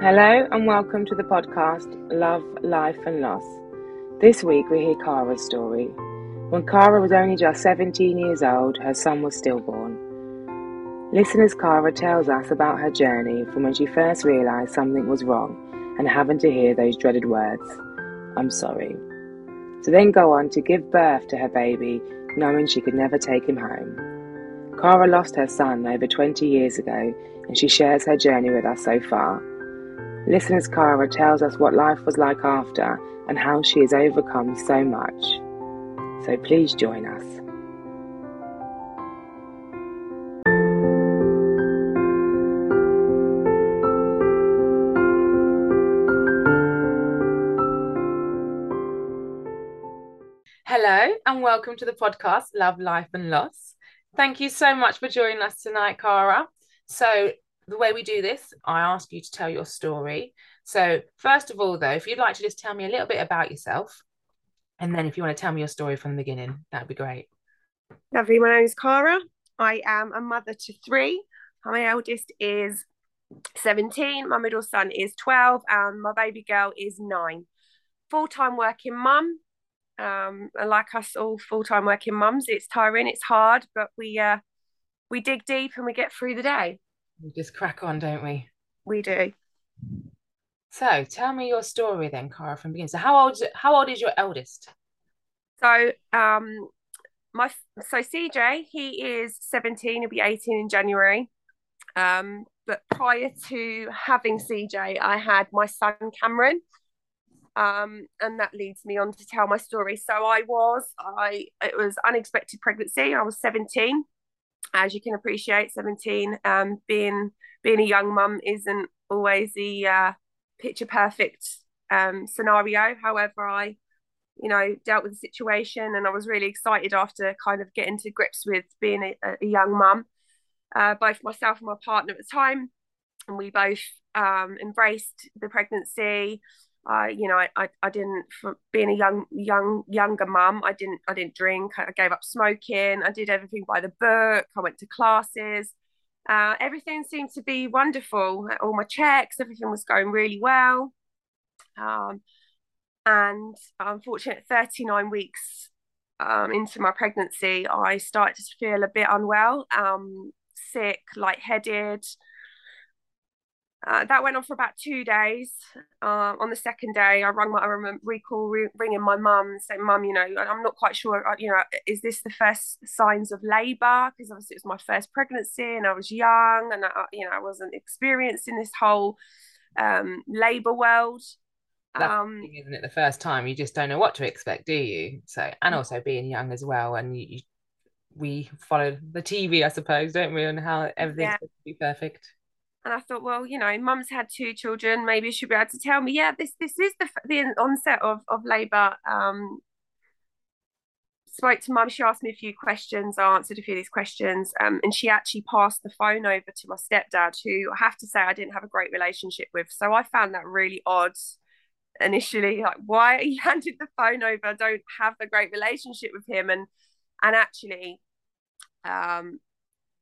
Hello and welcome to the podcast Love, Life and Loss. This week we hear Cara's story. When Cara was only just 17 years old, her son was stillborn. Listeners, Cara tells us about her journey from when she first realised something was wrong and having to hear those dreaded words, I'm sorry. To then go on to give birth to her baby, knowing she could never take him home. Cara lost her son over 20 years ago and she shares her journey with us so far. Listeners Cara tells us what life was like after and how she has overcome so much. So please join us. Hello and welcome to the podcast Love, Life and Loss. Thank you so much for joining us tonight, Cara. So, the way we do this, I ask you to tell your story. So, first of all, though, if you'd like to just tell me a little bit about yourself, and then if you want to tell me your story from the beginning, that'd be great. Lovely. My name is Cara. I am a mother to three. My eldest is 17, my middle son is 12, and my baby girl is nine. Full time working mum. Um, like us all full time working mums, it's tiring, it's hard, but we uh, we dig deep and we get through the day. We just crack on, don't we? We do. So tell me your story then, Cara, from the beginning. So how old how old is your eldest? So um my so CJ, he is 17, he'll be 18 in January. Um, but prior to having CJ, I had my son Cameron. Um, and that leads me on to tell my story. So I was, I it was unexpected pregnancy. I was 17 as you can appreciate, 17, um, being being a young mum isn't always the uh, picture perfect um, scenario. However, I, you know, dealt with the situation and I was really excited after kind of getting to grips with being a, a young mum. Uh, both myself and my partner at the time, and we both um, embraced the pregnancy. I, you know, I, I, I didn't for being a young, young, younger mum. I didn't, I didn't drink. I gave up smoking. I did everything by the book. I went to classes. Uh, everything seemed to be wonderful. All my checks, everything was going really well. Um, and unfortunately, 39 weeks um, into my pregnancy, I started to feel a bit unwell, um, sick, lightheaded. Uh, that went on for about two days. Uh, on the second day, I rang my, I remember recall re- ringing my mum, and saying, "Mum, you know, I'm not quite sure. Uh, you know, is this the first signs of labour? Because obviously it was my first pregnancy, and I was young, and I, you know, I wasn't experienced in this whole um, labour world. Um, thing, isn't it? The first time, you just don't know what to expect, do you? So, and also being young as well, and you, you we follow the TV, I suppose, don't we, on how everything's yeah. to be perfect. And I thought, well, you know, mum's had two children. Maybe she'll be able to tell me, yeah, this this is the the onset of of labour. Um, spoke to mum. She asked me a few questions. I answered a few of these questions, um, and she actually passed the phone over to my stepdad, who I have to say I didn't have a great relationship with. So I found that really odd initially. Like, why you handed the phone over? I don't have a great relationship with him, and and actually, um,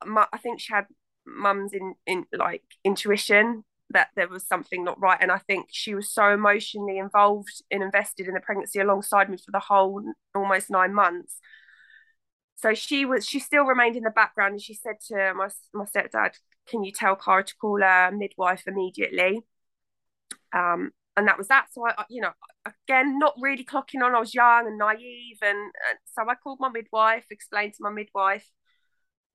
my, I think she had mum's in in like intuition that there was something not right and i think she was so emotionally involved and invested in the pregnancy alongside me for the whole almost nine months. So she was she still remained in the background and she said to my, my stepdad can you tell Cara to call a midwife immediately? Um and that was that. So i you know again not really clocking on. I was young and naive and, and so i called my midwife explained to my midwife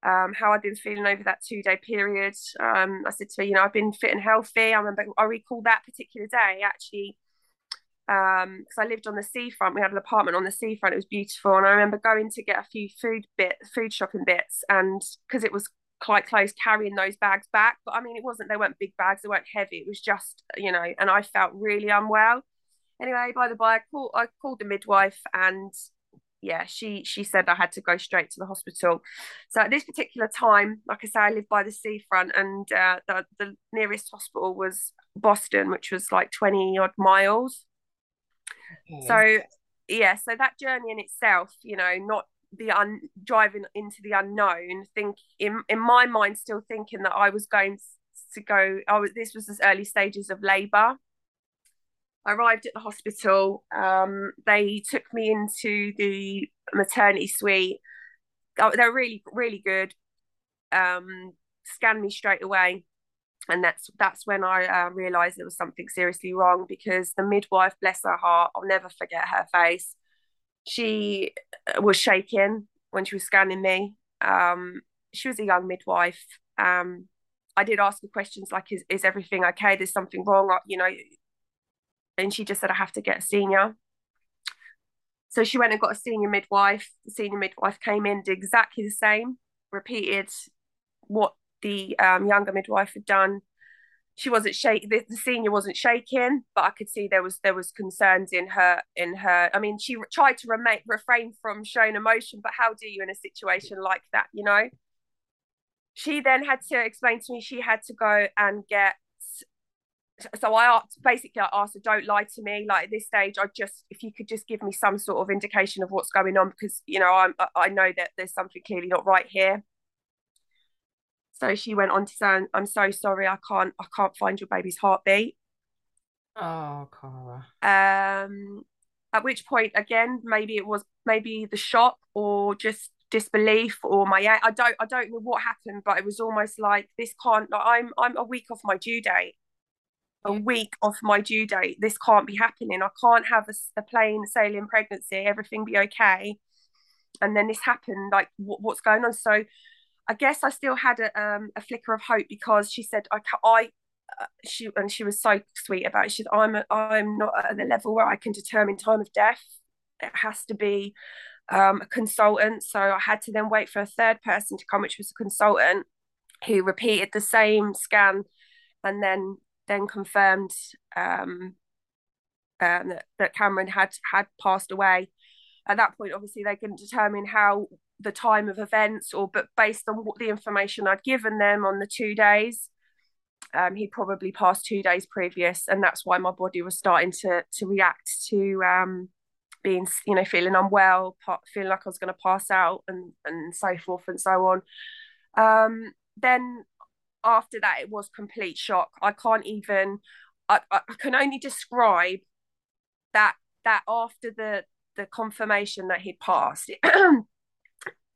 um, how I'd been feeling over that two day period. Um, I said to her, you know, I've been fit and healthy. I remember, I recall that particular day actually, because um, I lived on the seafront. We had an apartment on the seafront. It was beautiful, and I remember going to get a few food bit, food shopping bits, and because it was quite close, carrying those bags back. But I mean, it wasn't. They weren't big bags. They weren't heavy. It was just, you know, and I felt really unwell. Anyway, by the by, I called, I called the midwife and yeah, she she said I had to go straight to the hospital. So at this particular time, like I say, I live by the seafront, and uh, the the nearest hospital was Boston, which was like twenty odd miles. Okay. So yeah, so that journey in itself, you know, not the un driving into the unknown. Think in in my mind, still thinking that I was going to go. Oh, this was the early stages of labour. I arrived at the hospital. Um, they took me into the maternity suite. Oh, they're really, really good. Um, scanned me straight away, and that's that's when I uh, realised there was something seriously wrong because the midwife, bless her heart, I'll never forget her face. She uh, was shaking when she was scanning me. Um, she was a young midwife. Um, I did ask her questions like, "Is is everything okay? There's something wrong?" You know, and she just said I have to get a senior. So she went and got a senior midwife. The senior midwife came in, did exactly the same, repeated what the um, younger midwife had done. She wasn't shaking. The, the, senior wasn't shaking, but I could see there was there was concerns in her in her. I mean, she tried to remain refrain from showing emotion, but how do you in a situation like that? You know. She then had to explain to me she had to go and get so I asked basically I asked her, don't lie to me. Like at this stage, I just if you could just give me some sort of indication of what's going on because you know I'm I know that there's something clearly not right here. So she went on to say, I'm so sorry, I can't I can't find your baby's heartbeat. Oh, Cara. Um at which point again, maybe it was maybe the shock or just disbelief or my I don't I don't know what happened, but it was almost like this can't like I'm I'm a week off my due date a week off my due date. This can't be happening. I can't have a, a plain sailing pregnancy, everything be okay. And then this happened. Like, what, what's going on? So, I guess I still had a, um, a flicker of hope because she said, I, I, uh, she, and she was so sweet about it. She said, I'm, a, I'm not at the level where I can determine time of death. It has to be um, a consultant. So I had to then wait for a third person to come, which was a consultant who repeated the same scan and then then confirmed um, um, that, that Cameron had had passed away. At that point, obviously, they couldn't determine how the time of events, or but based on what the information I'd given them on the two days, um, he probably passed two days previous, and that's why my body was starting to to react to um, being, you know, feeling unwell, feeling like I was going to pass out, and and so forth and so on. Um, then after that it was complete shock. I can't even I, I can only describe that that after the the confirmation that he'd passed it,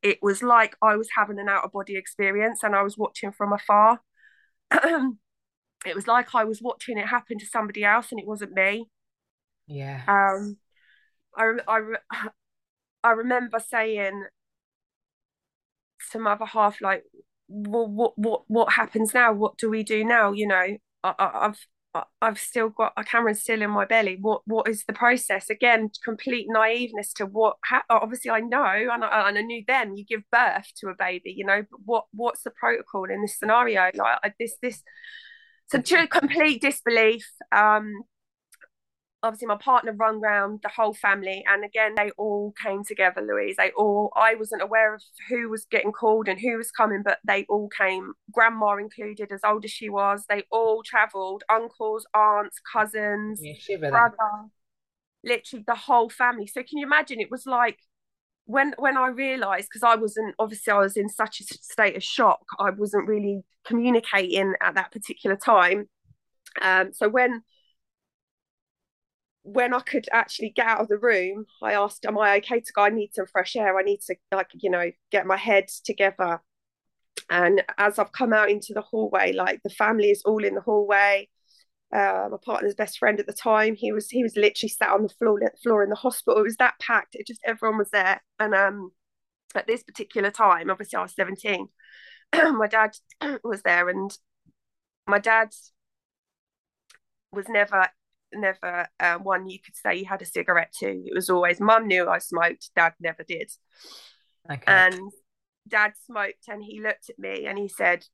it was like i was having an out of body experience and i was watching from afar. It was like i was watching it happen to somebody else and it wasn't me. Yeah um i i i remember saying to my other half like well, what what what happens now? What do we do now? You know, I, I've I've still got a Cameron's still in my belly. What what is the process? Again, complete naiveness to what. Ha- obviously, I know, and I, and I knew then. You give birth to a baby, you know. But what what's the protocol in this scenario? Like I, this this. So to complete disbelief. Um, obviously my partner run round the whole family and again they all came together louise. They all i wasn't aware of who was getting called and who was coming but they all came grandma included as old as she was. They all traveled uncles aunts cousins yeah, brother literally the whole family. So can you imagine? It was like when when i realized because i wasn't obviously i was in such a state of shock. I wasn't really communicating at that particular time. Um so when when I could actually get out of the room, I asked, Am I okay to go? I need some fresh air. I need to, like, you know, get my head together. And as I've come out into the hallway, like the family is all in the hallway. Uh, my partner's best friend at the time, he was he was literally sat on the floor floor in the hospital. It was that packed. It just everyone was there. And um, at this particular time, obviously I was 17, my dad was there, and my dad was never never uh, one you could say you had a cigarette to. It was always mum knew I smoked, dad never did. Okay. And dad smoked and he looked at me and he said,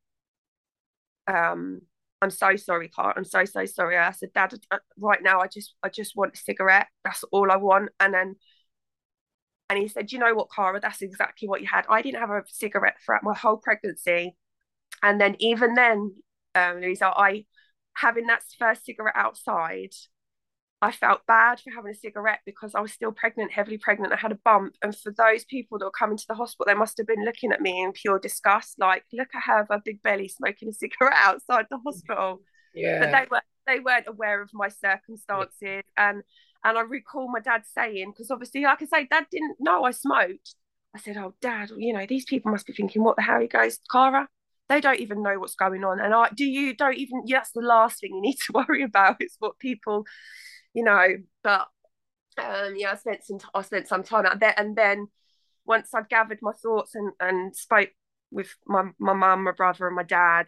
um, I'm so sorry, Carl. I'm so so sorry. I said, Dad, right now I just I just want a cigarette. That's all I want. And then and he said, you know what, Cara, that's exactly what you had. I didn't have a cigarette throughout my whole pregnancy. And then even then, um, Louisa, I having that first cigarette outside I felt bad for having a cigarette because I was still pregnant, heavily pregnant. I had a bump. And for those people that were coming to the hospital, they must have been looking at me in pure disgust, like, look at her, her big belly smoking a cigarette outside the hospital. Yeah. But they were they weren't aware of my circumstances. Yeah. And and I recall my dad saying, because obviously, like I say, dad didn't know I smoked. I said, Oh, dad, you know, these people must be thinking, what the hell? He goes, Cara, they don't even know what's going on. And I do you don't even that's the last thing you need to worry about is what people you know, but um, yeah, I spent some I spent some time out there, and then once I'd gathered my thoughts and and spoke with my my mum, my brother, and my dad.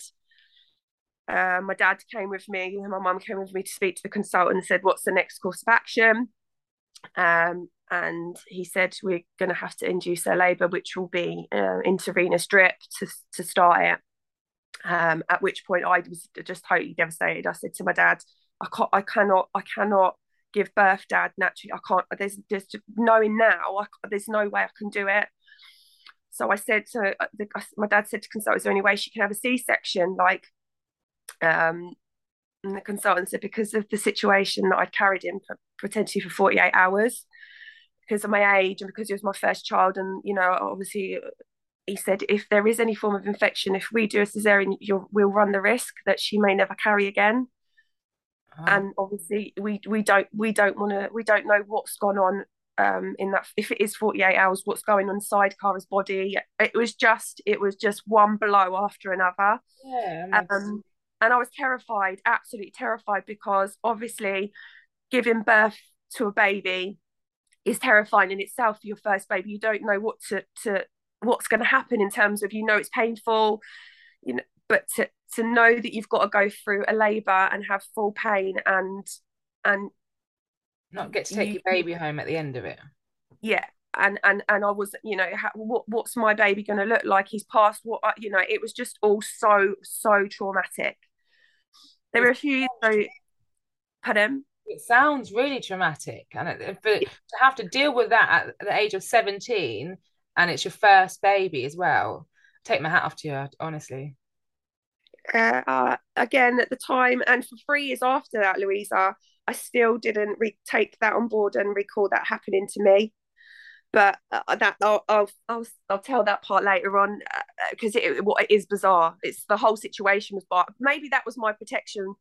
Uh, my dad came with me, and my mum came with me to speak to the consultant and said, "What's the next course of action?" Um, and he said, "We're going to have to induce her labour, which will be uh, intravenous drip to to start it." Um, at which point I was just totally devastated. I said to my dad, I can't, I cannot, I cannot give birth, Dad. Naturally, I can't. There's, there's knowing now, I, there's no way I can do it. So I said to uh, the, my dad said to consult, is there any way she can have a C-section? Like, um, and the consultant said because of the situation that I'd carried him for potentially for 48 hours, because of my age and because he was my first child, and you know, obviously he said if there is any form of infection if we do a cesarean we'll run the risk that she may never carry again. And obviously we we don't we don't want to we don't know what's gone on um in that if it is 48 hours what's going on inside Cara's body. It was just it was just one blow after another. Yeah um, and I was terrified absolutely terrified because obviously giving birth to a baby is terrifying in itself for your first baby. You don't know what to to what's going to happen in terms of you know it's painful you know but to, to know that you've got to go through a labour and have full pain and and not get to take you, your baby home at the end of it. Yeah and and and I was you know how, what what's my baby going to look like? He's past what I, you know it was just all so so traumatic. There were a few so pardon? It sounds really traumatic and it, but to have to deal with that at the age of 17 and it's your first baby as well take my hat off to you honestly uh, again at the time and for three years after that louisa i still didn't re- take that on board and recall that happening to me but uh, that I'll, I'll, I'll I'll tell that part later on because uh, it what it is bizarre. It's the whole situation was, but maybe that was my protection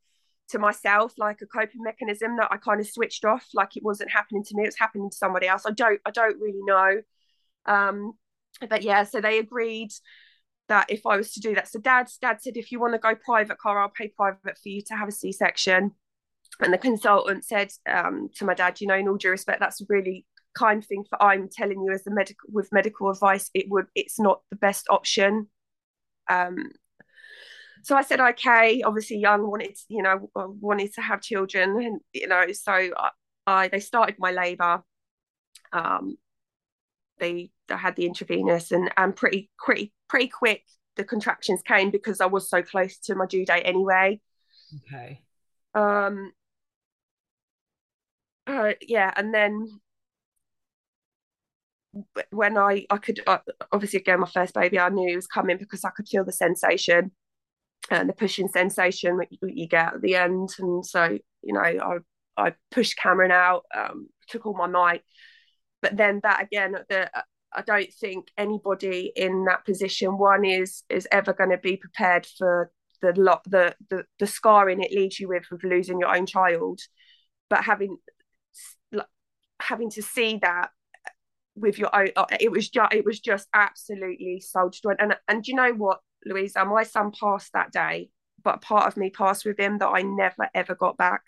to myself, like a coping mechanism that I kind of switched off, like it wasn't happening to me, it was happening to somebody else. I don't I don't really know. Um, but yeah, so they agreed that if I was to do that. So dad, dad said, if you want to go private car, I'll pay private for you to have a C-section. And the consultant said um, to my dad, you know, in all due respect, that's a really kind thing for I'm telling you as the medical with medical advice, it would it's not the best option. Um, so I said, okay, obviously young, wanted, you know, wanted to have children, and you know, so I, I they started my labour. Um, they, they had the intravenous, and and pretty pretty pretty quick the contractions came because I was so close to my due date anyway. Okay. Um. Uh, yeah, and then when I I could uh, obviously again my first baby I knew it was coming because I could feel the sensation and the pushing sensation that you, you get at the end, and so you know I I pushed Cameron out, um, took all my might, but then that again the I don't think anybody in that position one is is ever going to be prepared for the lot the, the the scarring it leaves you with of losing your own child. But having having to see that with your own uh, it was just it was just absolutely soul destroying and and you know what louisa? My son passed that day but part of me passed with him that i never ever got back.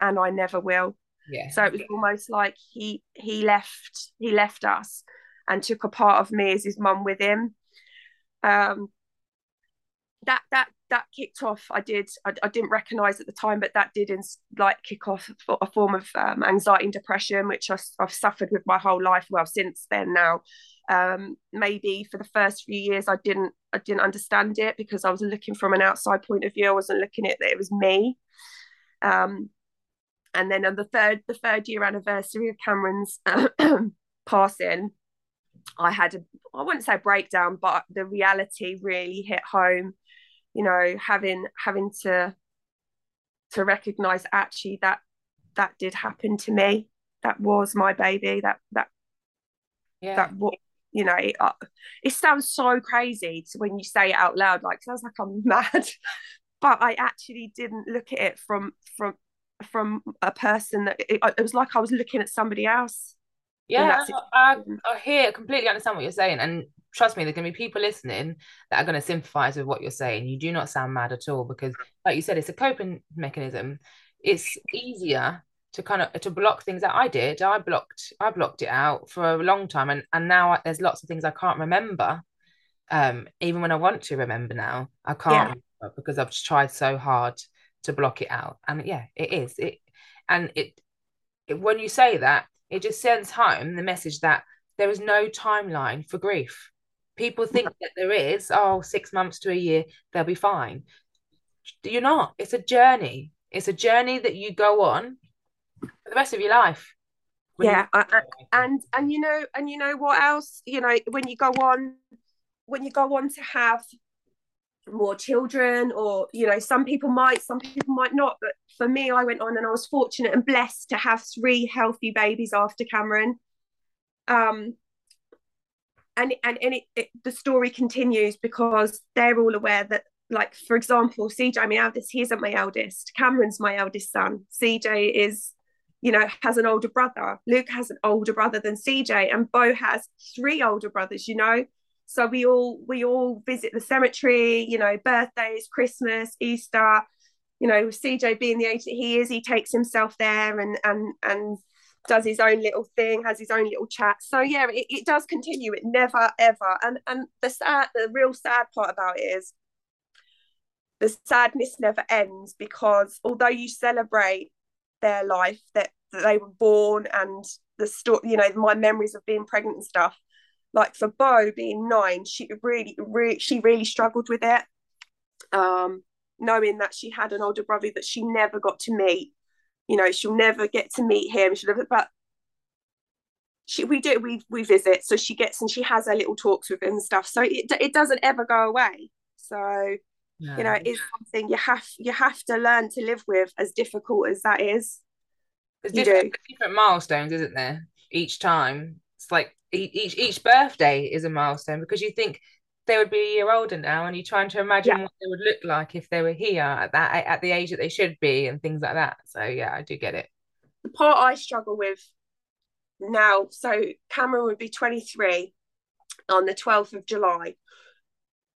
And i never will yeah so it was almost like he he left he left us and took a part of me as his mum with him. Um, that that that kicked off. I did. I, I didn't recognise at the time, but that did in, like kick off a form of um, anxiety and depression, which I, have suffered with my whole life. Well, since then now, um, maybe for the first few years, I didn't I didn't understand it because I was looking from an outside point of view. I wasn't looking at that it was me. Um, and then on the third the third year anniversary of Cameron's passing, I had a I wouldn't say breakdown, but the reality really hit home. You know, having having to to recognize actually that that did happen to me. That was my baby. That that yeah. that what you know. It, uh, it sounds so crazy to when you say it out loud. Like sounds like I'm mad, but I actually didn't look at it from from from a person that it, it was like I was looking at somebody else. Yeah, I, I hear completely understand what you're saying, and trust me, there's gonna be people listening that are gonna sympathize with what you're saying. You do not sound mad at all because, like you said, it's a coping mechanism. It's easier to kind of to block things that I did. I blocked I blocked it out for a long time, and and now there's lots of things I can't remember. Um, even when I want to remember now, I can't yeah. because I've tried so hard to block it out. And yeah, it is it, and it, it when you say that, it just sends home the message that there is no timeline for grief. People think that there is, oh, six months to a year, they'll be fine. You're not. It's a journey. It's a journey that you go on for the rest of your life yeah you- and and you know and you know what else you know when you go on when you go on to have more children or you know some people might some people might not but for me i went on and i was fortunate and blessed to have three healthy babies after cameron um and and, and it, it, the story continues because they're all aware that like for example cj my eldest he isn't my eldest cameron's my eldest son cj is you know, has an older brother. Luke has an older brother than CJ, and Bo has three older brothers, you know. So we all we all visit the cemetery, you know, birthdays, Christmas, Easter. You know, CJ being the age that he is, he takes himself there and and and does his own little thing, has his own little chat. So yeah, it, it does continue. It never ever. And and the sad, the real sad part about it is the sadness never ends because although you celebrate their life that, that they were born and the story you know my memories of being pregnant and stuff like for Bo being nine she really, really she really struggled with it. Um knowing that she had an older brother that she never got to meet. You know she'll never get to meet him. She never but she we do we we visit so she gets and she has her little talks with him and stuff. So it, it doesn't ever go away. So you know it's something you have you have to learn to live with as difficult as that is. There's different, different milestones isn't there? Each time. It's like each each birthday is a milestone because you think they would be a year older now and you're trying to imagine yeah. what they would look like if they were here at that at the age that they should be and things like that so yeah i do get it the part i struggle with now so cameron would be 23 on the 12th of july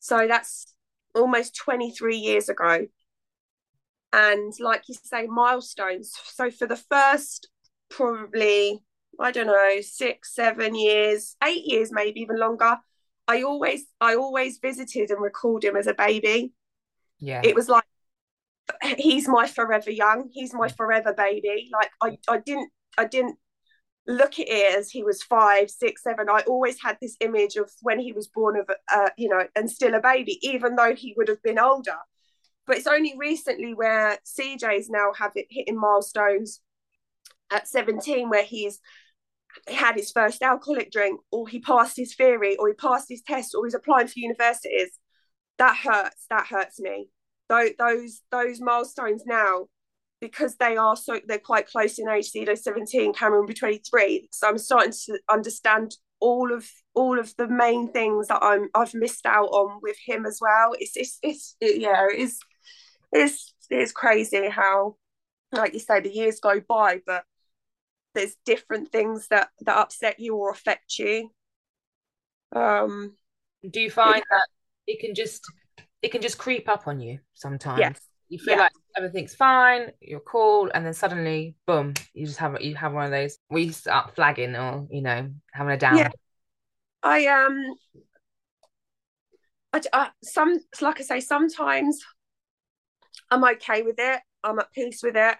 so that's almost 23 years ago. And like you say, milestones. So for the first probably, I don't know, six, seven years, eight years, maybe even longer, I always, I always visited and recalled him as a baby. Yeah. It was like he's my forever young, he's my forever baby. Like I, I didn't I didn't look at it as he was five, six, seven. I always had this image of when he was born of, uh, you know, and still a baby, even though he would have been older. But it's only recently where CJ's now have it hitting milestones at 17, where he's had his first alcoholic drink, or he passed his theory, or he passed his test, or he's applying for universities. That hurts. That hurts me. Those those those milestones now because they are so they're quite close in age. Cedo 17, Cameron will be 23. So I'm starting to understand all of all of the main things that I'm I've missed out on with him as well. It's it's it's it, yeah, it is it's it's crazy how like you say the years go by, but there's different things that that upset you or affect you. Um do you find that it can just it can just creep up on you sometimes? Yes you feel yeah. like everything's fine, you're cool, and then suddenly, boom, you just have you have one of those we start flagging or you know having a down. Yeah. I um, I, I some like I say, sometimes I'm okay with it. I'm at peace with it.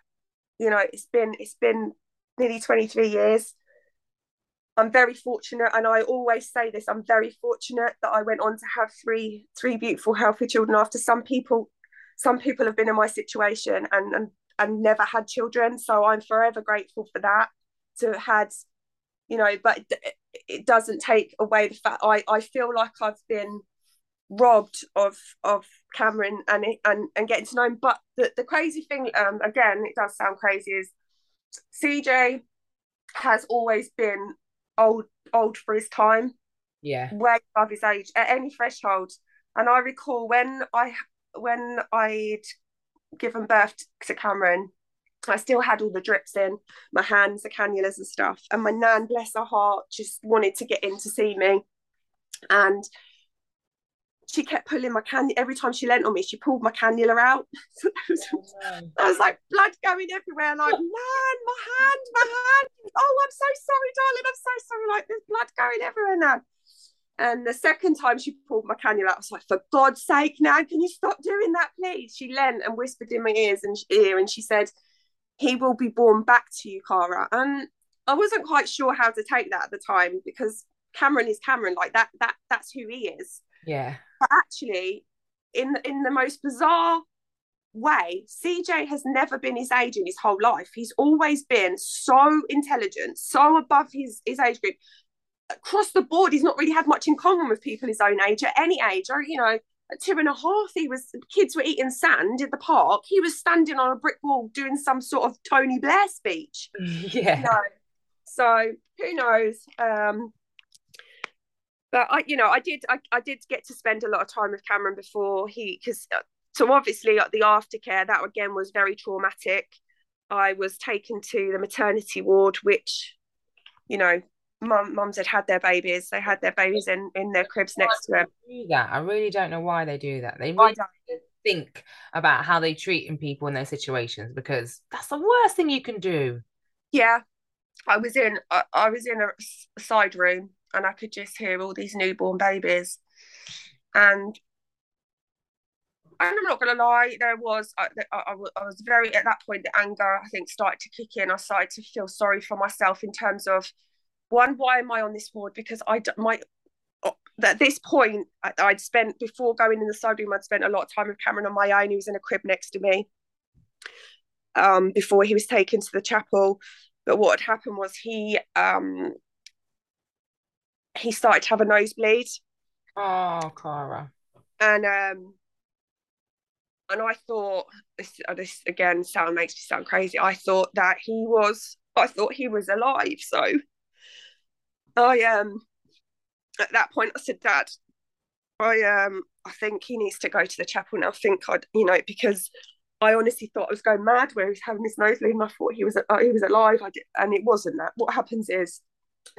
You know, it's been it's been nearly 23 years. I'm very fortunate, and I always say this. I'm very fortunate that I went on to have three three beautiful, healthy children. After some people some people have been in my situation and and and never had children so i'm forever grateful for that to have had you know but it, doesn't take away the fact i i feel like i've been robbed of of cameron and it, and and getting to know him but the, the crazy thing um again it does sound crazy is CJ has always been old old for his time Yeah. way above his age at any threshold. And I recall when I when I'd given birth to Cameron, I still had all the drips in my hands, the cannulas and stuff. And my nan, bless her heart, just wanted to get in to see me. And she kept pulling my cannula every time she leant on me, she pulled my cannula out. So was- oh, I was like blood going everywhere, like, man, my hand, my hand. Oh, I'm so sorry, darling. I'm so sorry. Like, there's blood going everywhere now. And the second time she pulled my cannula out, I was like, for God's sake, now can you stop doing that, please? She leant and whispered in my ears and ear, and she said, He will be born back to you, Cara. And I wasn't quite sure how to take that at the time because Cameron is Cameron, like that, that that's who he is Yeah. But actually in in the most bizarre way cj has never been his age in his whole life he's always been so intelligent so above his his age group across the board he's not really had much in common with people his own age at any age or you know at two and a half he was kids were eating sand in the park he was standing on a brick wall doing some sort of tony blair speech Yeah. no. So who knows? Um, but I, you know, I did, I, I did get to spend a lot of time with Cameron before he, because uh, so obviously at the aftercare that again was very traumatic. I was taken to the maternity ward, which, you know, mum, mums had had their babies. They had their babies in in their cribs next to them. do that. I really don't know why they do that. They really don't. think about how they treating people in their situations because that's the worst thing you can do. Yeah, I was in, I, I was in a side room and I could just hear all these newborn babies, and and I'm not gonna lie, there was I, I, I was very at that point the anger I think started to kick in. I started to feel sorry for myself in terms of one, why am I on this ward? Because I my at this point I'd spent before going in the side room, I'd spent a lot of time with Cameron on my own. He was in a crib next to me. Um, before he was taken to the chapel, but what had happened was he um he started to have a nosebleed Oh, Clara. and um and I thought this uh, this again sound makes me sound crazy. I thought that he was I thought he was alive. So I um at that point I said, Dad, I um I think he needs to go to the chapel now. I think I'd you know because I honestly thought I was going mad where he was having this nosebleed and I thought he was uh, he was alive. I did, and it wasn't that. What happens is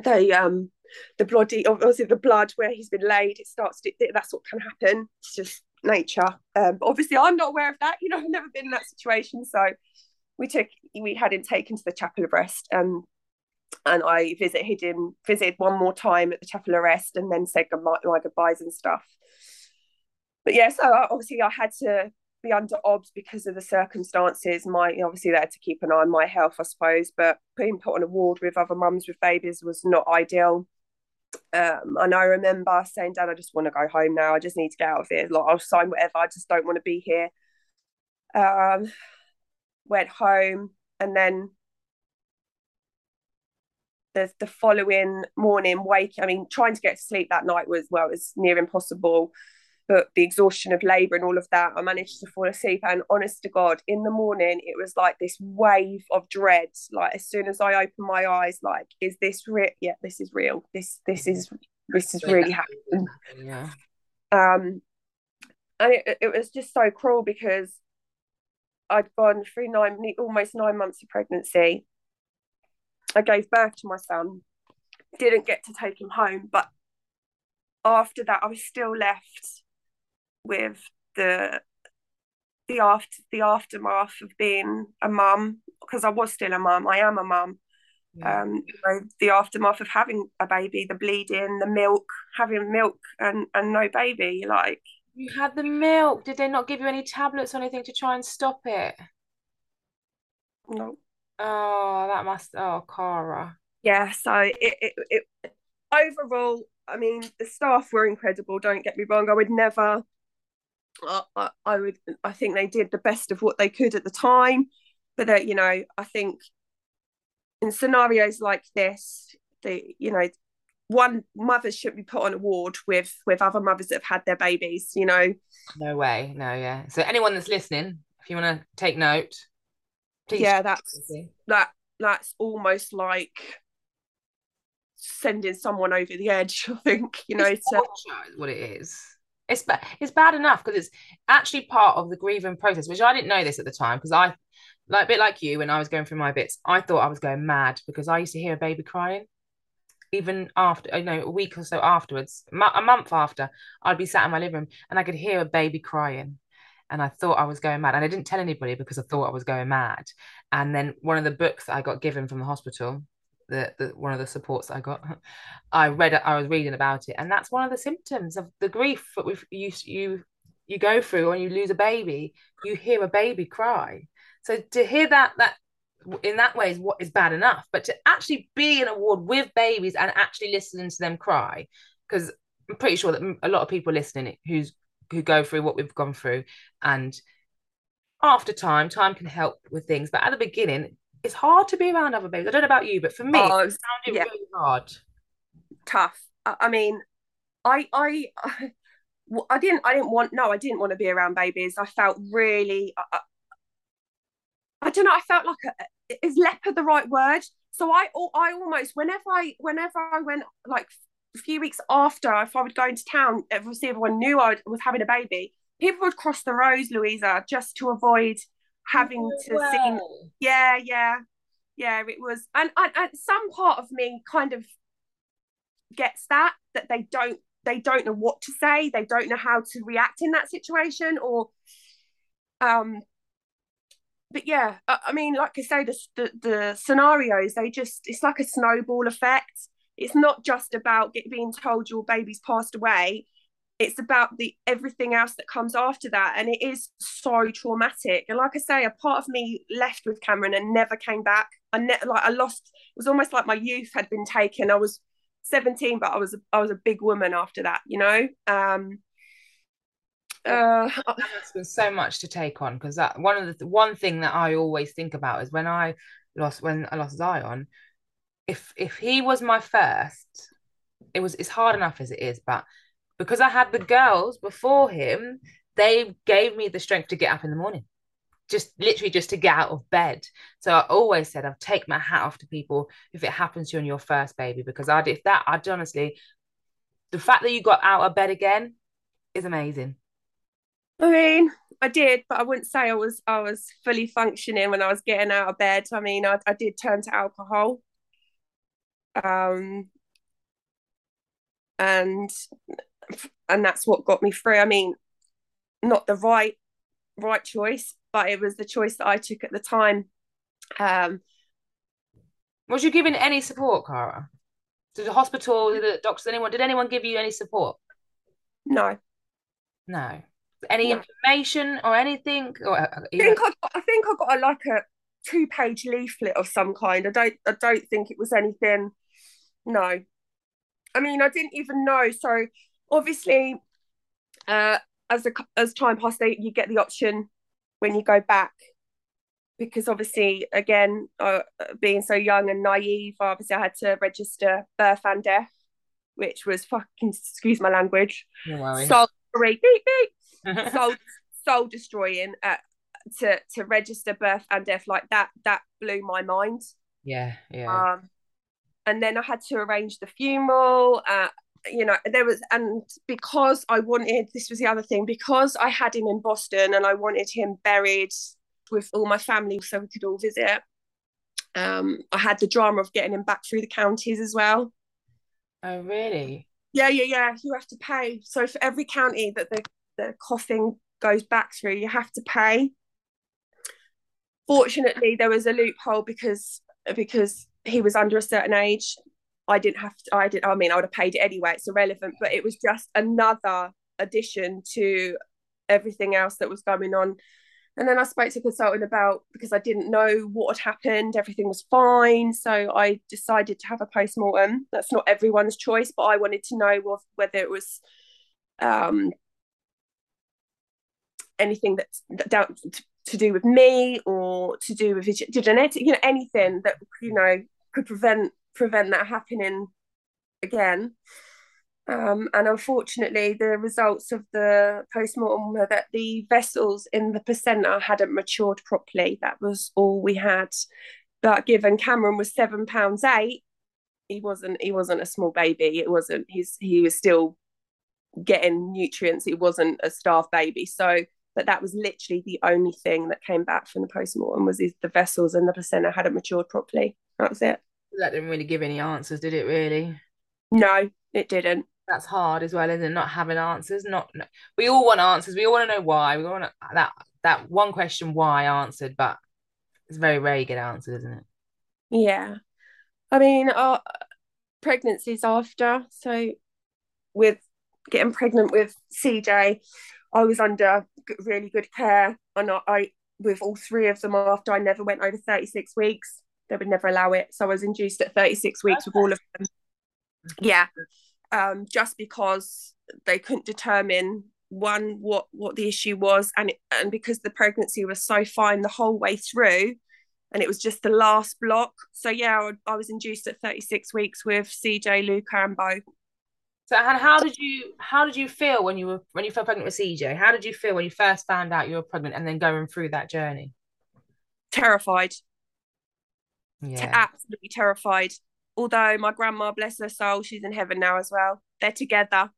they um the bloody obviously the blood where he's been laid it starts to that's what can happen. It's just nature. Um but obviously i'm not aware of that you know i've never been in that situation. So we took we had him taken to the chapel of rest um and i visited him visited one more time at the chapel of rest and then said goodbye, my goodbyes and stuff. But yeah so obviously i had to be under obs because of the circumstances my obviously had to keep an eye on my health i suppose but being put on a ward with other mums with babies was not ideal um, and I remember saying, Dad, I just want to go home now. I just need to get out of here. Like, I'll sign whatever. I just don't want to be here. Um, went home and then the, the following morning, wake. I mean, trying to get to sleep that night was, well, it was near impossible. But the exhaustion of labour and all of that, I managed to fall asleep. And honest to God, in the morning, it was like this wave of dread. Like as soon as I opened my eyes, like, is this real? Yeah, this is real. This this is this is really happening. Yeah. Um, and it, it was just so cruel because I'd gone through nine, almost nine months of pregnancy. I gave birth to my son, didn't get to take him home, but after that, I was still left with the the after the aftermath of being a mum because I was still a mum. I am a mum. Yeah. Um, you know, the aftermath of having a baby, the bleeding, the milk, having milk and and no baby, like You had the milk. Did they not give you any tablets or anything to try and stop it? No. Oh, that must. Oh, Cara. yeah. So it, it it overall, I mean, the staff were incredible. Don't get me wrong. I would never. I, I, would. I think they did the best of what they could at the time, but that you know, I think in scenarios like this, the you know, one mothers should be put on a ward with with other mothers that have had their babies. You know, No way. No, yeah. So anyone that's listening, if you want to take note, please. yeah, that's that that's almost like sending someone over the edge. I think you know. It's to... what it is. It's bad. It's bad enough because it's actually part of the grieving process, which I didn't know this at the time because I, like a bit like you, when I was going through my bits, I thought I was going mad because I used to hear a baby crying. Even after, you know, a week or so afterwards, a month after, I'd be sat in my living room and I could hear a baby crying and I thought I was going mad. And I didn't tell anybody because I thought I was going mad. And then one of the books I got given from the hospital the, the one of the supports I got. I read. I was reading about it, and that's one of the symptoms of the grief that we you you you go through when you lose a baby. You hear a baby cry. So to hear that that in that way is what is bad enough, but to actually be in a ward with babies and actually listening to them cry, because I'm pretty sure that a lot of people listening who's who go through what we've gone through and after time time can help with things but at the beginning it's hard to be around other babies. I don't know about you, but for me, oh, it sounded yeah. really hard. Tough. I mean, I I I didn't I didn't want no, I didn't want to be around babies. I felt really I, I don't know, I felt like a, is leper the right word? So I I almost whenever I whenever I went like a few weeks after if I would go into town, obviously everyone knew I was having a baby. People would cross the roads, Louisa, just to avoid having oh, to see yeah yeah. Yeah it was and, and, and some part of me kind of gets that that they don't they don't know what to say they don't know how to react in that situation or um but yeah I, I mean like i say the, the, the scenarios they just it's like a snowball effect. It's not just about get, being told your baby's passed away it's about the everything else that comes after that and it is so traumatic. And like i say a part of me left with cameron and never came back. I ne- like i lost it was almost like my youth had been taken. I was 17 but i was i was a big woman after that you know? Um uh has been so much to take on because that one of the one thing that i always think about is when i lost when i lost zion if if he was my first it was it's hard enough as it is but because I had the girls before him, they gave me the strength to get up in the morning. Just literally just to get out of bed. So I always said I've take my hat off to people if it happens to you on your first baby, because I'd if that I'd honestly the fact that you got out of bed again is amazing. I mean, I did, but I wouldn't say I was I was fully functioning when I was getting out of bed. I mean, I, I did turn to alcohol. Um and and that's what got me through. I mean, not the right right choice, but it was the choice that I took at the time. Um, was you given any support, Cara? To the hospital, to the doctors, anyone? Did anyone give you any support? No. No. Any no. information or anything? Or, uh, I think I, got, I think I got a, like a two-page leaflet of some kind. I don't I don't think it was anything. No. I mean, I didn't even know. So obviously, uh, as a, as time passes, you get the option when you go back because obviously, again, uh, being so young and naive, obviously I had to register birth and death, which was fucking excuse my language, soul beep beep, soul soul destroying. Uh, to to register birth and death like that, that blew my mind. Yeah, yeah. Um, and then I had to arrange the funeral. Uh, you know there was and because i wanted this was the other thing because i had him in boston and i wanted him buried with all my family so we could all visit um i had the drama of getting him back through the counties as well. Oh really? Yeah yeah yeah you have to pay. So for every county that the the coffin goes back through you have to pay. Fortunately there was a loophole because because he was under a certain age I didn't have to, I didn't, I mean I would have paid it anyway it's irrelevant but it was just another addition to everything else that was going on. And then I spoke to a consultant about because I didn't know what had happened everything was fine so I decided to have a post-mortem. That's not everyone's choice but I wanted to know whether it was um anything that down to, to do with me or to do with genetic you know anything that you know could prevent prevent that happening again. Um, and unfortunately, the results of the postmortem were that the vessels in the placenta hadn't matured properly. That was all we had. but given Cameron was seven pounds eight, he wasn't he wasn't a small baby. It wasn't he's he was still getting nutrients. He wasn't a starved baby. So but that was literally the only thing that came back from the postmortem was the vessels and the placenta hadn't matured properly. That was it. That didn't really give any answers, did it? Really? No, it didn't. That's hard as well, isn't it? Not having answers. Not we all want answers. We all want to know why. We want that that one question why answered, but it's very rare you get answered, isn't it? Yeah. I mean, uh, our pregnancies after. So, with getting pregnant with CJ, I was under really good care, and I, I with all three of them after I never went over 36 weeks. They would never allow it. So I was induced at 36 weeks okay. with all of them. Yeah. Um, just because they couldn't determine one what what the issue was and it, and because the pregnancy was so fine the whole way through and it was just the last block. So yeah, I, I was induced at 36 weeks with CJ, Luca, and Bo. So and how did you how did you feel when you were when you fell pregnant with CJ? How did you feel when you first found out you were pregnant and then going through that journey? Terrified. Yeah. absolutely terrified. Although my grandma, bless her soul, she's in heaven now as well. They're together.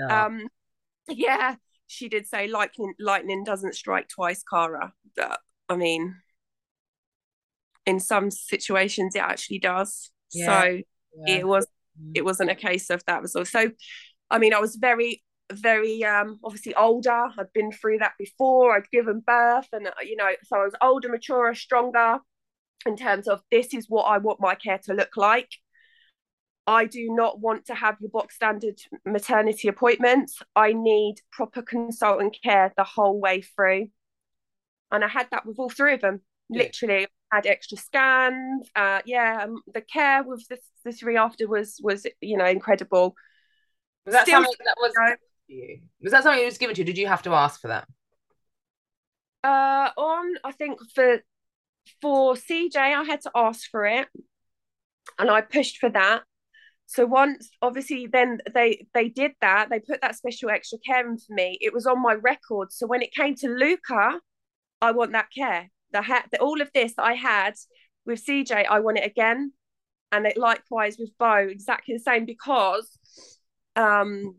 Oh. Um, yeah, she did say lightning lightning doesn't strike twice, Cara. But I mean, in some situations it actually does yeah. so yeah. it was it wasn't a case of that was all so i mean i was very very um obviously older i'd been through that before i'd given birth and you know so i was older maturer stronger in terms of this is what i want my care to look like I do not want to have your box standard maternity appointments. I need proper consultant care the whole way through. And I had that with all three of them. Yeah. Literally, had extra scans. Uh, yeah, um, the care with the, the three after was was you know incredible. Was that Still, something that was you? Was that something that was given to you? Did you have to ask for that? Uh, on I think for for CJ, I had to ask for it, and I pushed for that. So once, obviously, then they they did that. They put that special extra care in for me. It was on my record. So when it came to Luca, I want that care the, ha- the all of this that I had with CJ, I want it again, and it likewise with Bo, exactly the same because um,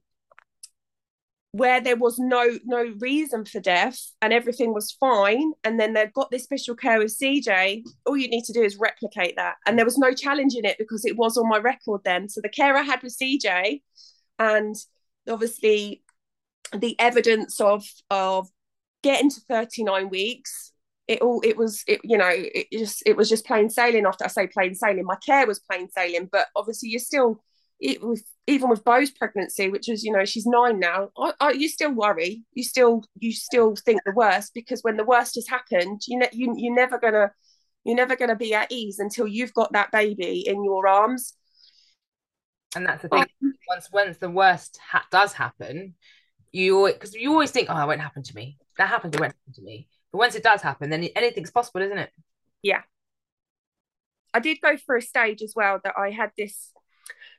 where there was no no reason for death and everything was fine, and then they've got this special care with CJ, all you need to do is replicate that, and there was no challenge in it because it was on my record then. So the care I had with CJ, and obviously the evidence of of getting to 39 weeks it all it was it you know it just it was just plain sailing after I say plain sailing. My care was plain sailing but obviously you're still it was even with Bo's pregnancy which is you know she's nine now I, I, you still worry. You still you still think the worst because when the worst has happened you know you, you're never gonna you're never gonna be at ease until you've got that baby in your arms. And that's the thing. Um, once once the worst ha- does happen you because you always think oh it won't happen to me. That happened it won't happen to me. But once it does happen, then anything's possible, isn't it? Yeah. I did go through a stage as well that I had this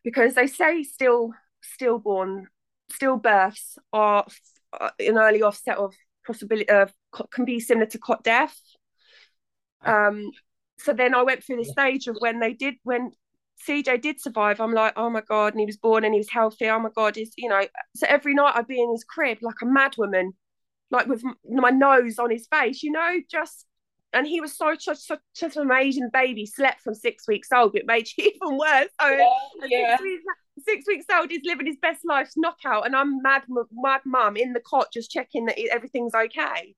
because they say still stillborn stillbirths are an early offset of possibility of can be similar to cot death. Um, so then I went through the stage of when they did when CJ did survive. I'm like, oh my god, and he was born and he was healthy. Oh my god, is you know. So every night I'd be in his crib like a mad woman, like with my nose on his face, you know, just and he was so such such, such an amazing baby, slept from six weeks old, it made you even worse. So yeah, yeah. Six, weeks, six, weeks, old, he's living his best life, knockout, and I'm mad mad mum in the cot just checking that everything's okay.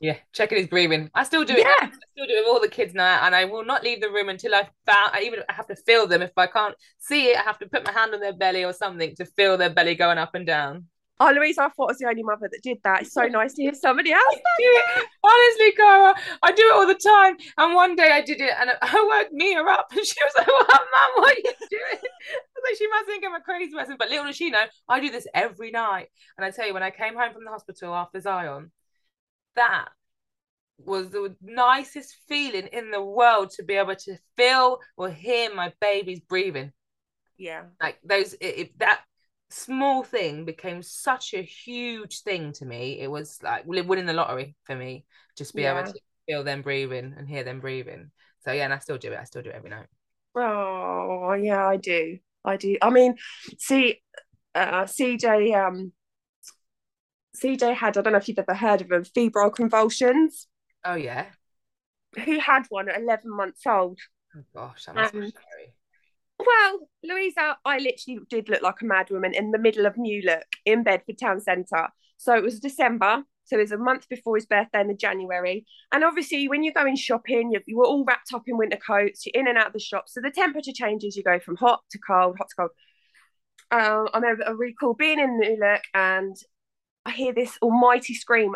Yeah, checking his breathing. I still do it. Yeah. I still do it with all the kids now, and I will not leave the room until I found. I even I have to feel them. If I can't see it, I have to put my hand on their belly or something to feel their belly going up and down. Oh, Louise, I thought I was the only mother that did that. It's so nice to hear somebody else. do it. Honestly, Cara, I do it all the time. And one day I did it and I woke Mia up and she was like, What, Mum, what are you doing? I was like, she must think I'm a crazy person. But little does she know, I do this every night. And I tell you, when I came home from the hospital after Zion, that was the nicest feeling in the world to be able to feel or hear my baby's breathing. Yeah. Like those, it, it, that small thing became such a huge thing to me. It was like winning the lottery for me, just be yeah. able to feel them breathing and hear them breathing. So yeah, and I still do it. I still do it every night. Oh yeah, I do. I do. I mean, see, uh, CJ, um, CJ had. I don't know if you've ever heard of them, febrile convulsions. Oh yeah. He had one at eleven months old. Oh gosh, that must Um. Well, Louisa, I literally did look like a mad woman in the middle of New Look in Bedford Town Centre. So it was December. So it was a month before his birthday in the January. And obviously, when you're going shopping, you, you were all wrapped up in winter coats, you're in and out of the shop. So the temperature changes, you go from hot to cold, hot to cold. Um, I remember a recall being in New Look and I hear this almighty scream.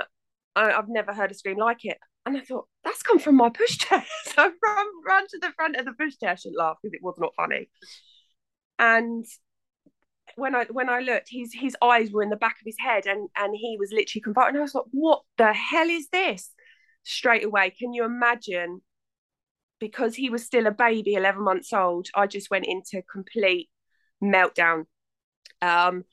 I, I've never heard a scream like it. And I thought, that's come from my pushchair. so I run, run to the front of the pushchair. I shouldn't laugh because it was not funny. And when I when I looked, his his eyes were in the back of his head and and he was literally convulsing. And I was like, what the hell is this? Straight away, can you imagine? Because he was still a baby, 11 months old, I just went into complete meltdown. Um,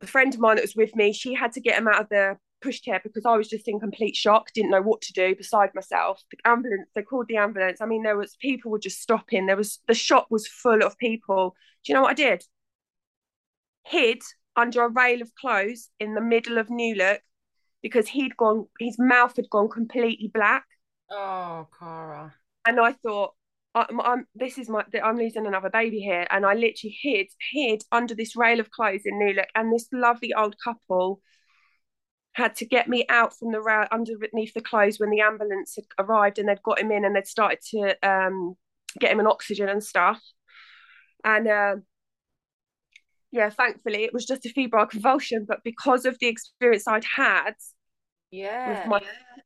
a friend of mine that was with me, she had to get him out of the pushchair because I was just in complete shock, didn't know what to do beside myself. The ambulance, they called the ambulance. I mean, there was people were just stopping. There was the shop was full of people. Do you know what I did? Hid under a rail of clothes in the middle of New Look because he'd gone, his mouth had gone completely black. Oh, Cara. And I thought, I'm, I'm this is my I'm losing another baby here, and I literally hid hid under this rail of clothes in New Look, and this lovely old couple had to get me out from the rail underneath the clothes when the ambulance had arrived, and they'd got him in, and they'd started to um, get him an oxygen and stuff, and. Uh, yeah, thankfully it was just a febrile convulsion, but because of the experience I'd had, Yeah. with my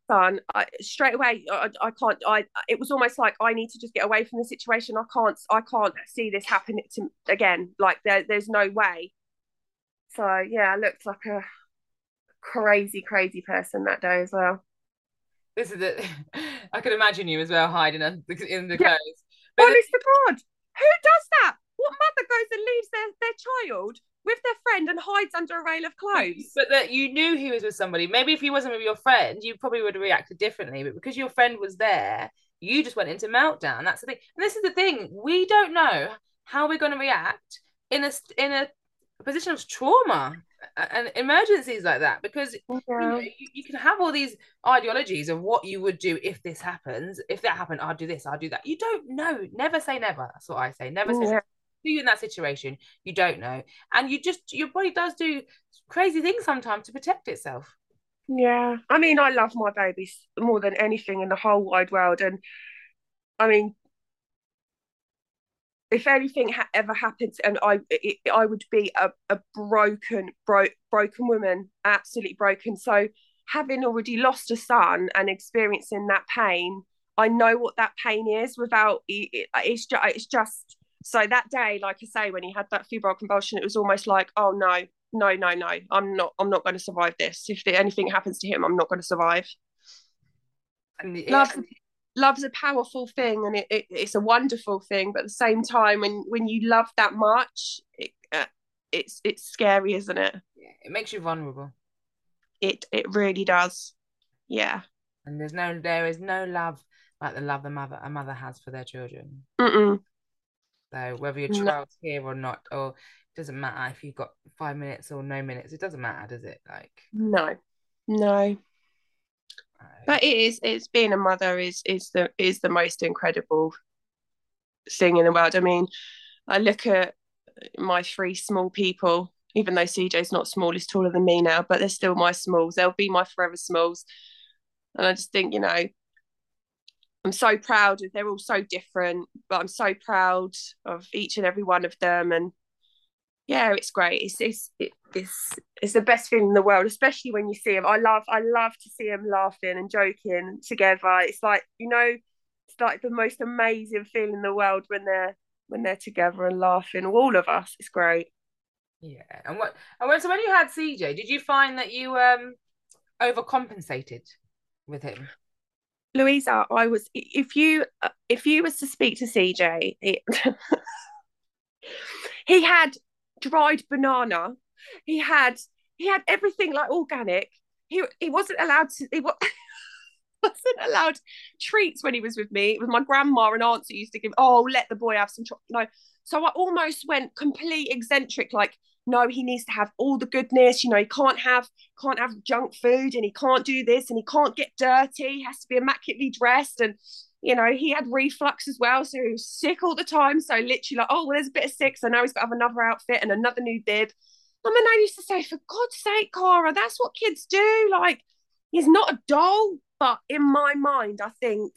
son I, straight away I, I can't i it was almost like i need to just get away from the situation i can't i can't see this happen to again like there, there's no way so yeah i looked like a crazy crazy person that day as well This is it. I could imagine you as well hiding in the, Yeah. clothes. But the- to god who does that what mother goes and leaves their, their child with their friend and hides under a rail of clothes But that you knew he was with somebody. Maybe if he wasn't with your friend, you probably would have reacted differently. But because your friend was there, you just went into meltdown. That's the thing. And this is the thing: we don't know how we're going to react in a in a position of trauma and emergencies like that. Because you, know, you, you can have all these ideologies of what you would do if this happens. If that happened, I'll do this. I'll do that. You don't know. Never say never. That's what I say. Never say. Never. You in that situation? You don't know, and you just your body does do crazy things sometimes to protect itself. Yeah, I mean, I love my babies more than anything in the whole wide world, and I mean, if anything ha- ever happens, and I, it, I would be a, a broken, bro- broken woman, absolutely broken. So, having already lost a son and experiencing that pain, I know what that pain is. Without it, it- it's just, it's just. So that day, like I say, when he had that febrile convulsion, it was almost like, oh no, no, no, no, I'm not, I'm not going to survive this. If anything happens to him, I'm not going to survive. And it- Love's, love's a powerful thing, and it, it, it's a wonderful thing. But at the same time, when when you love that much, it, uh, it's it's scary, isn't it? yeah, it makes you vulnerable, It it really does. Yeah. and there's no there is no love like the love the mother a mother has for their children. Mm-mm. So whether your No. child's here or not, or it doesn't matter if you've got five minutes or no minutes. It doesn't matter, does it? Like, No, no. But it is. It's being a mother is is the is the most incredible thing in the world. I mean, I look at my three small people. Even though CJ's not small, he's taller than me now, but they're still my smalls. They'll be my forever smalls. And I just think, you know, I'm so proud. of They're all so different, but I'm so proud of each and every one of them. And yeah, it's great. It's it's it, it's it's the best feeling in the world, especially when you see them. I love I love to see them laughing and joking together. It's like you know, it's like the most amazing feeling in the world when they're when they're together and laughing. All of us, it's great. yeah. And what? And when, so when you had CJ, did you find that you um overcompensated with him? Louisa, I was if you if you was to speak to CJ, it, he had dried banana. He had he had everything like organic. He he wasn't allowed to. He was. wasn't allowed treats when he was with me. It was my grandma and aunts who used to give, oh, let the boy have some chocolate. No. So I almost went complete eccentric, like, no, he needs to have all the goodness. You know, he can't have can't have junk food and he can't do this and he can't get dirty. He has to be immaculately dressed. And you know, he had reflux as well, so he was sick all the time. So literally, like, oh, well, there's a bit of sick, so now he's got to have another outfit and another new bib. And my nan used to say, for God's sake, Cara, that's what kids do. Like, he's not a doll. But in my mind, I think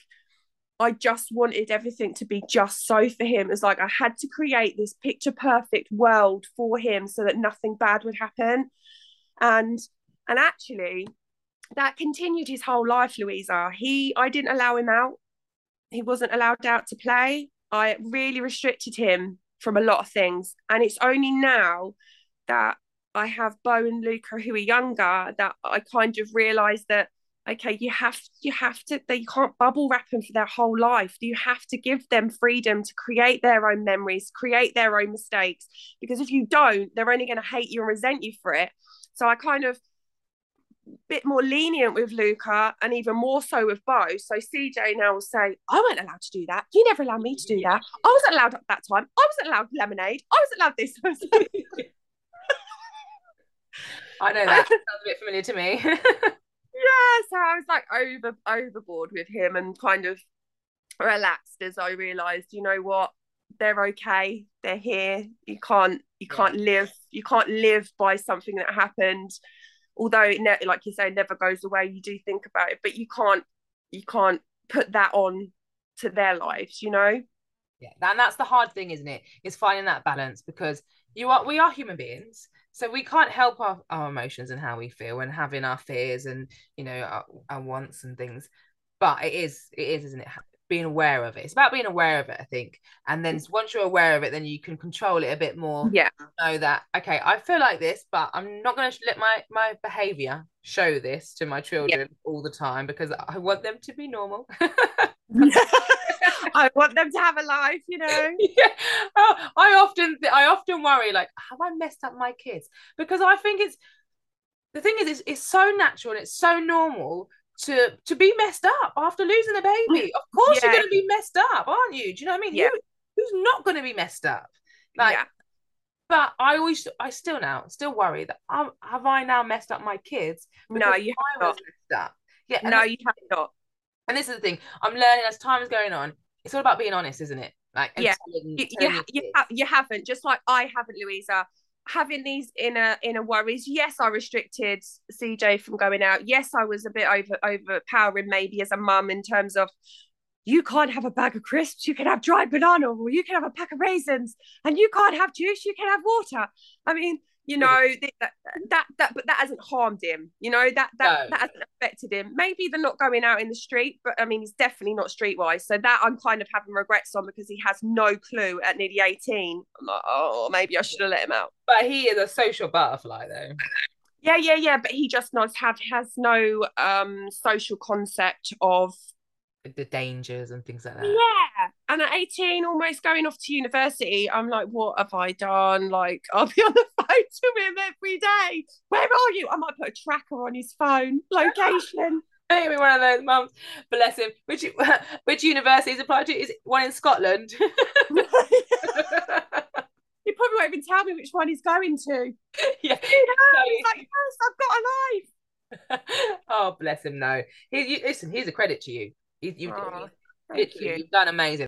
I just wanted everything to be just so for him. It's like I had to create this picture perfect world for him so that nothing bad would happen. And and actually, that continued his whole life, Louisa. He I didn't allow him out he wasn't allowed out to play. I really restricted him from a lot of things. And it's only now that I have Bo and Luca who are younger that I kind of realize that okay, you have you have to they can't bubble wrap them for their whole life. You have to give them freedom to create their own memories, create their own mistakes. Because if you don't, they're only going to hate you and resent you for it. So I kind of bit more lenient with Luca and even more so with Bo. So CJ now will say, I wasn't allowed to do that. You never allowed me to do that. I wasn't allowed at that time. I wasn't allowed lemonade. I wasn't allowed this. I know that sounds a bit familiar to me. yeah, so I was like over overboard with him and kind of relaxed as I realised, you know what, they're okay, they're here. You can't you can't live you can't live by something that happened although it ne- like you say never goes away you do think about it but you can't you can't put that on to their lives you know? Yeah and that's the hard thing isn't it? Is finding that balance because you are we are human beings so we can't help our, our emotions and how we feel and having our fears and you know our, our wants and things but it is it is isn't it being aware of it. It's about being aware of it, I think. And then mm. once you're aware of it, then you can control it a bit more. Yeah. Know that okay, I feel like this, but I'm not going to let my my behavior show this to my children yeah. all the time because I want them to be normal. I want them to have a life, you know. Yeah. Oh, I often I often worry like, have I messed up my kids? Because I think it's the thing is it's, it's so natural and it's so normal to to be messed up after losing a baby. Of course, yeah. you're going to be messed up, aren't you? Do you know what I mean? Yeah. Who, who's not going to be messed up? Like, yeah. but I always, I still now, still worry that um, have I now messed up my kids? No, you have not. Messed up. Yeah, no, you have not. And this is the thing I'm learning as time is going on. It's all about being honest, isn't it? Like, yeah, telling, you, telling you, you, ha- you haven't. Just like I haven't, Louisa having these inner inner worries. Yes i restricted cj from going out. Yes i was a bit over overpowering maybe as a mum in terms of you can't have a bag of crisps. You can have dried banana or you can have a pack of raisins. And you can't have juice. You can have water. I mean you know that, that that but that hasn't harmed him you know that that, no. that hasn't affected him. Maybe they're not going out in the street but i mean he's definitely not streetwise so that i'm kind of having regrets on because he has no clue at nearly 18 i'm like oh maybe i should have let him out. But he is a social butterfly though. Yeah yeah yeah but he just not have has no um social concept of the dangers and things like that. Yeah. And at 18, almost going off to university, I'm like, what have I done? Like, I'll be on the phone to him every day. Where are you? I might put a tracker on his phone, location. Maybe one of those mums, bless him. Which which university is applied to? Is it one in Scotland? he probably won't even tell me which one he's going to. Yeah. He's like, yes, I've got a life. oh, bless him. No, he, you, listen, here's a credit to you. You, you, oh, literally, you. you've done amazing.